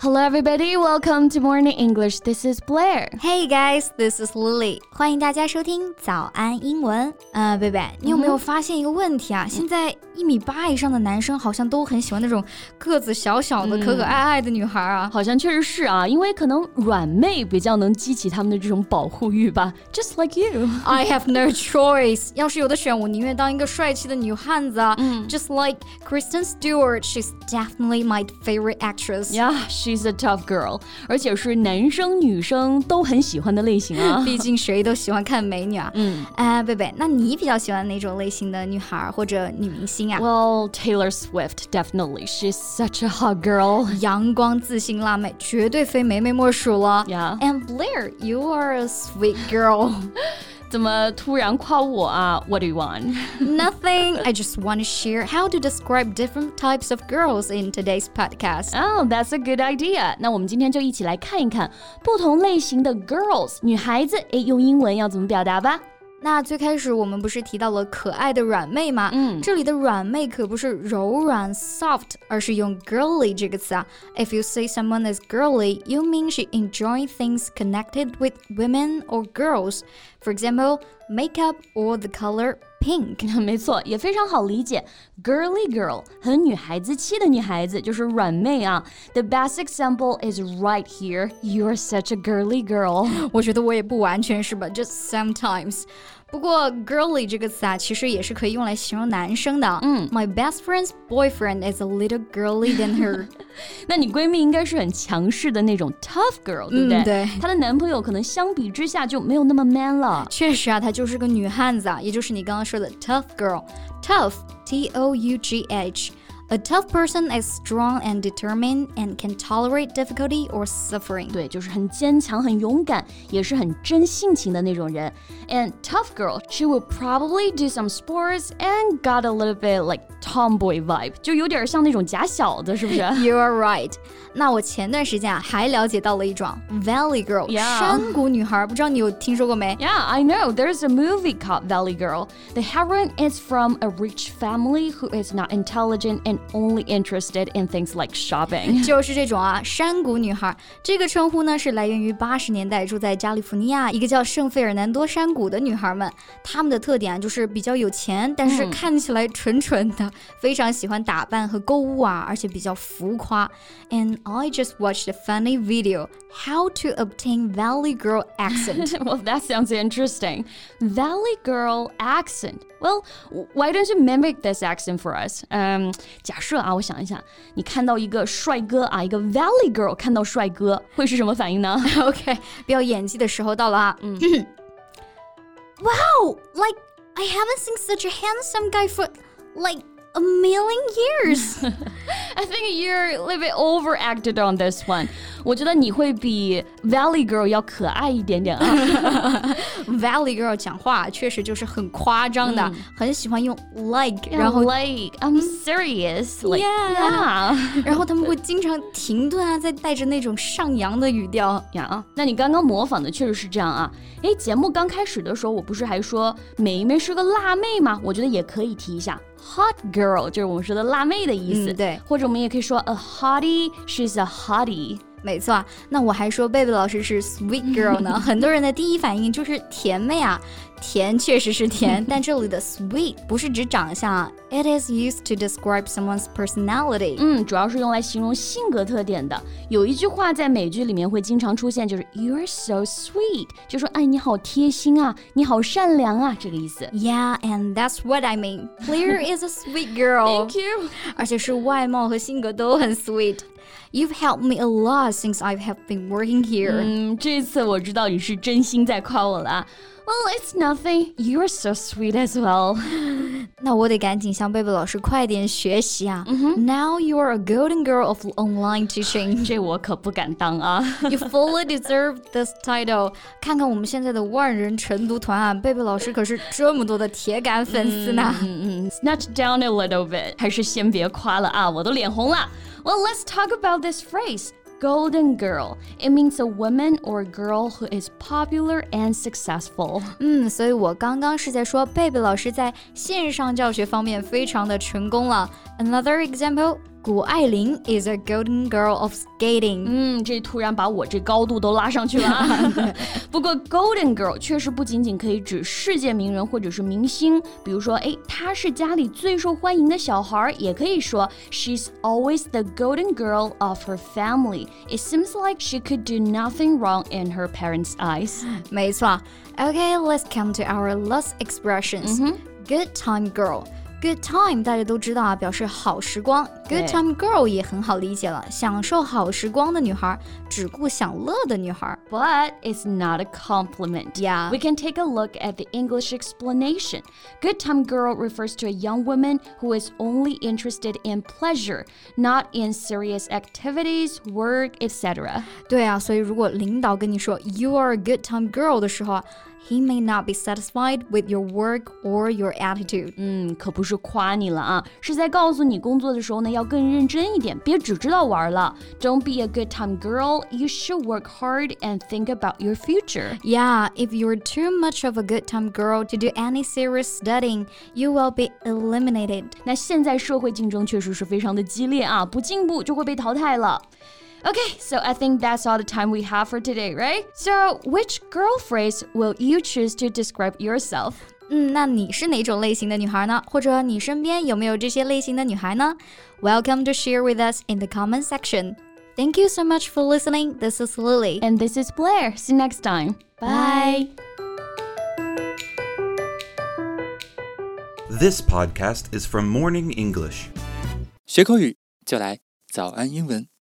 Hello, everybody. Welcome to Morning English. This is Blair. Hey guys, this is Lily. 欢迎大家收听早安英文。呃，贝贝，你有没有发现一个问题啊？现在 一米八以上的男生好像都很喜欢那种个子小小的、可可爱爱的女孩啊。好像确实是啊，因为可能软妹比较能激起他们的这种保护欲吧。Just like you. I have no choice. 要是有的选，我宁愿当一个帅气的女汉子啊。Just like Kristen Stewart, she's definitely my favorite actress. Yeah, she she's a tough girl，而且是男生女生都很喜欢的类型啊。毕竟谁都喜欢看美女啊。嗯，哎，贝贝，那你比较喜欢哪种类型的女孩或者女明星啊？Well, Taylor Swift definitely. She's such a hot girl. 阳光自信辣妹，绝对非梅梅莫属了。Yeah. And Blair, you are a sweet girl. 怎么突然夸我啊？What do you want? Nothing. I just want to share how to describe different types of girls in today's podcast. Oh, that's a good idea. 那我们今天就一起来看一看不同类型的 girls 女孩子，诶，用英文要怎么表达吧。 那最开始我们不是提到了可爱的软妹吗？嗯，这里的软妹可不是柔软 soft，而是用 girly 这个词啊。If you say someone is girly, you mean she enjoy things connected with women or girls. For example, makeup or the color pink。没错，也非常好理解。Girly girl，很女孩子气的女孩子，就是软妹啊。The best example is right here. You're such a girly girl。我觉得我也不完全是吧，just sometimes。 不过 girly 这个词啊，其实也是可以用来形容男生的。嗯，My best friend's boyfriend is a little girly than her。那你闺蜜应该是很强势的那种 tough girl，对不对？对。她的男朋友可能相比之下就没有那么 man 了。确实啊，她就是个女汉子啊，也就是你刚刚说的 tough girl。Tough，T O U G H。A tough person is strong and determined and can tolerate difficulty or suffering. 对，就是很坚强、很勇敢，也是很真性情的那种人。And tough girl, she will probably do some sports and got a little bit like tomboy vibe，就有点像那种假小子，是不是？You are right. 那我前段时间啊，还了解到了一种 Valley Girl，、yeah. 山谷女孩，不知道你有听说过没？Yeah, I know. There's a movie called Valley Girl. The heroine is from a rich family who is not intelligent and only interested in things like shopping. 就是这种啊，山谷女孩。这个称呼呢是来源于八十年代住在加利福尼亚一个叫圣费尔南多山谷的女孩们。她们的特点就是比较有钱，但是看起来蠢蠢的，嗯、非常喜欢打扮和购物啊，而且比较浮夸。And I just watched a funny video how to obtain Valley Girl accent. well, that sounds interesting. Valley Girl accent. Well, why don't you mimic this accent for us? Um, 假设啊，我想一下，你看到一个帅哥啊，一个 Valley Girl 看到帅哥会是什么反应呢？OK，表演技的时候到了啊。嗯。wow, like I haven't seen such a handsome guy for like a million years. I think you're a little bit overacted on this one. 我觉得你会比 Valley Girl 要可爱一点点啊。Valley Girl 讲话确实就是很夸张的，很喜欢用 like，然后 like I'm serious, like yeah，然后他们会经常停顿啊，再带着那种上扬的语调呀。那你刚刚模仿的确实是这样啊。哎，节目刚开始的时候，我不是还说梅梅是个辣妹吗？我觉得也可以提一下。Hot girl 就是我们说的辣妹的意思，嗯、对，或者我 们也可以说 a hottie，she's a hottie。没错，那我还说贝贝老师是 sweet girl 呢。很多人的第一反应就是甜妹啊，甜确实是甜，但这里的 sweet 不是指长相，it is used to describe someone's personality. personality。嗯，主要是用来形容性格特点的。有一句话在美剧里面会经常出现，就是 you are so sweet，就说哎，你好贴心啊，你好善良啊，这个意思。Yeah，and that's what I mean. Blair is a sweet girl. Thank you。而且是外貌和性格都很 sweet。You've helped me a lot since I have been working here. 嗯，这次我知道你是真心在夸我了。Well, it's nothing. You're so sweet as well. 那我得赶紧向贝贝老师快点学习啊。Now you are a golden girl of online teaching. 这我可不敢当啊。You fully deserve this title. 看看我们现在的万人晨读团啊，贝贝老师可是这么多的铁杆粉丝呢。嗯嗯，Snatch down a little bit，还是先别夸了啊，我都脸红了。Well, let's talk about this phrase. Golden girl. It means a woman or girl who is popular and successful. 嗯，所以我刚刚是在说贝贝老师在线上教学方面非常的成功了。Another example. 谷爱凌 is a golden girl of skating。嗯，这突然把我这高度都拉上去了啊！不过 golden girl 确实不仅仅可以指世界名人或者是明星，比如说，哎，她是家里最受欢迎的小孩，也可以说 she's always the golden girl of her family. It seems like she could do nothing wrong in her parents' eyes. 没错。Okay, let's come to our last expressions. Good time girl. Good time 大家都知道啊，表示好时光。Good time girl 也很好理解了，享受好时光的女孩，只顾享乐的女孩。But it's not a compliment. Yeah. We can take a look at the English explanation. Good time girl refers to a young woman who is only interested in pleasure, not in serious activities, work, etc. 对啊，所以如果领导跟你说 You are a good time girl 的时候啊。 he may not be satisfied with your work or your attitude. 嗯，可不是夸你了啊，是在告诉你工作的时候呢要更认真一点，别只知道玩了。Don't be a good time girl. You should work hard and think about your future. Yeah, if you're too much of a good time girl to do any serious studying, you will be eliminated. 那现在社会竞争确实是非常的激烈啊，不进步就会被淘汰了。 Okay, so I think that's all the time we have for today, right? So, which girl phrase will you choose to describe yourself? 嗯，那你是哪种类型的女孩呢？或者你身边有没有这些类型的女孩呢？Welcome to share with us in the comment section. Thank you so much for listening. This is Lily. And this is Blair. See you next time. Bye. This podcast is from Morning English. 学口语就来早安英文。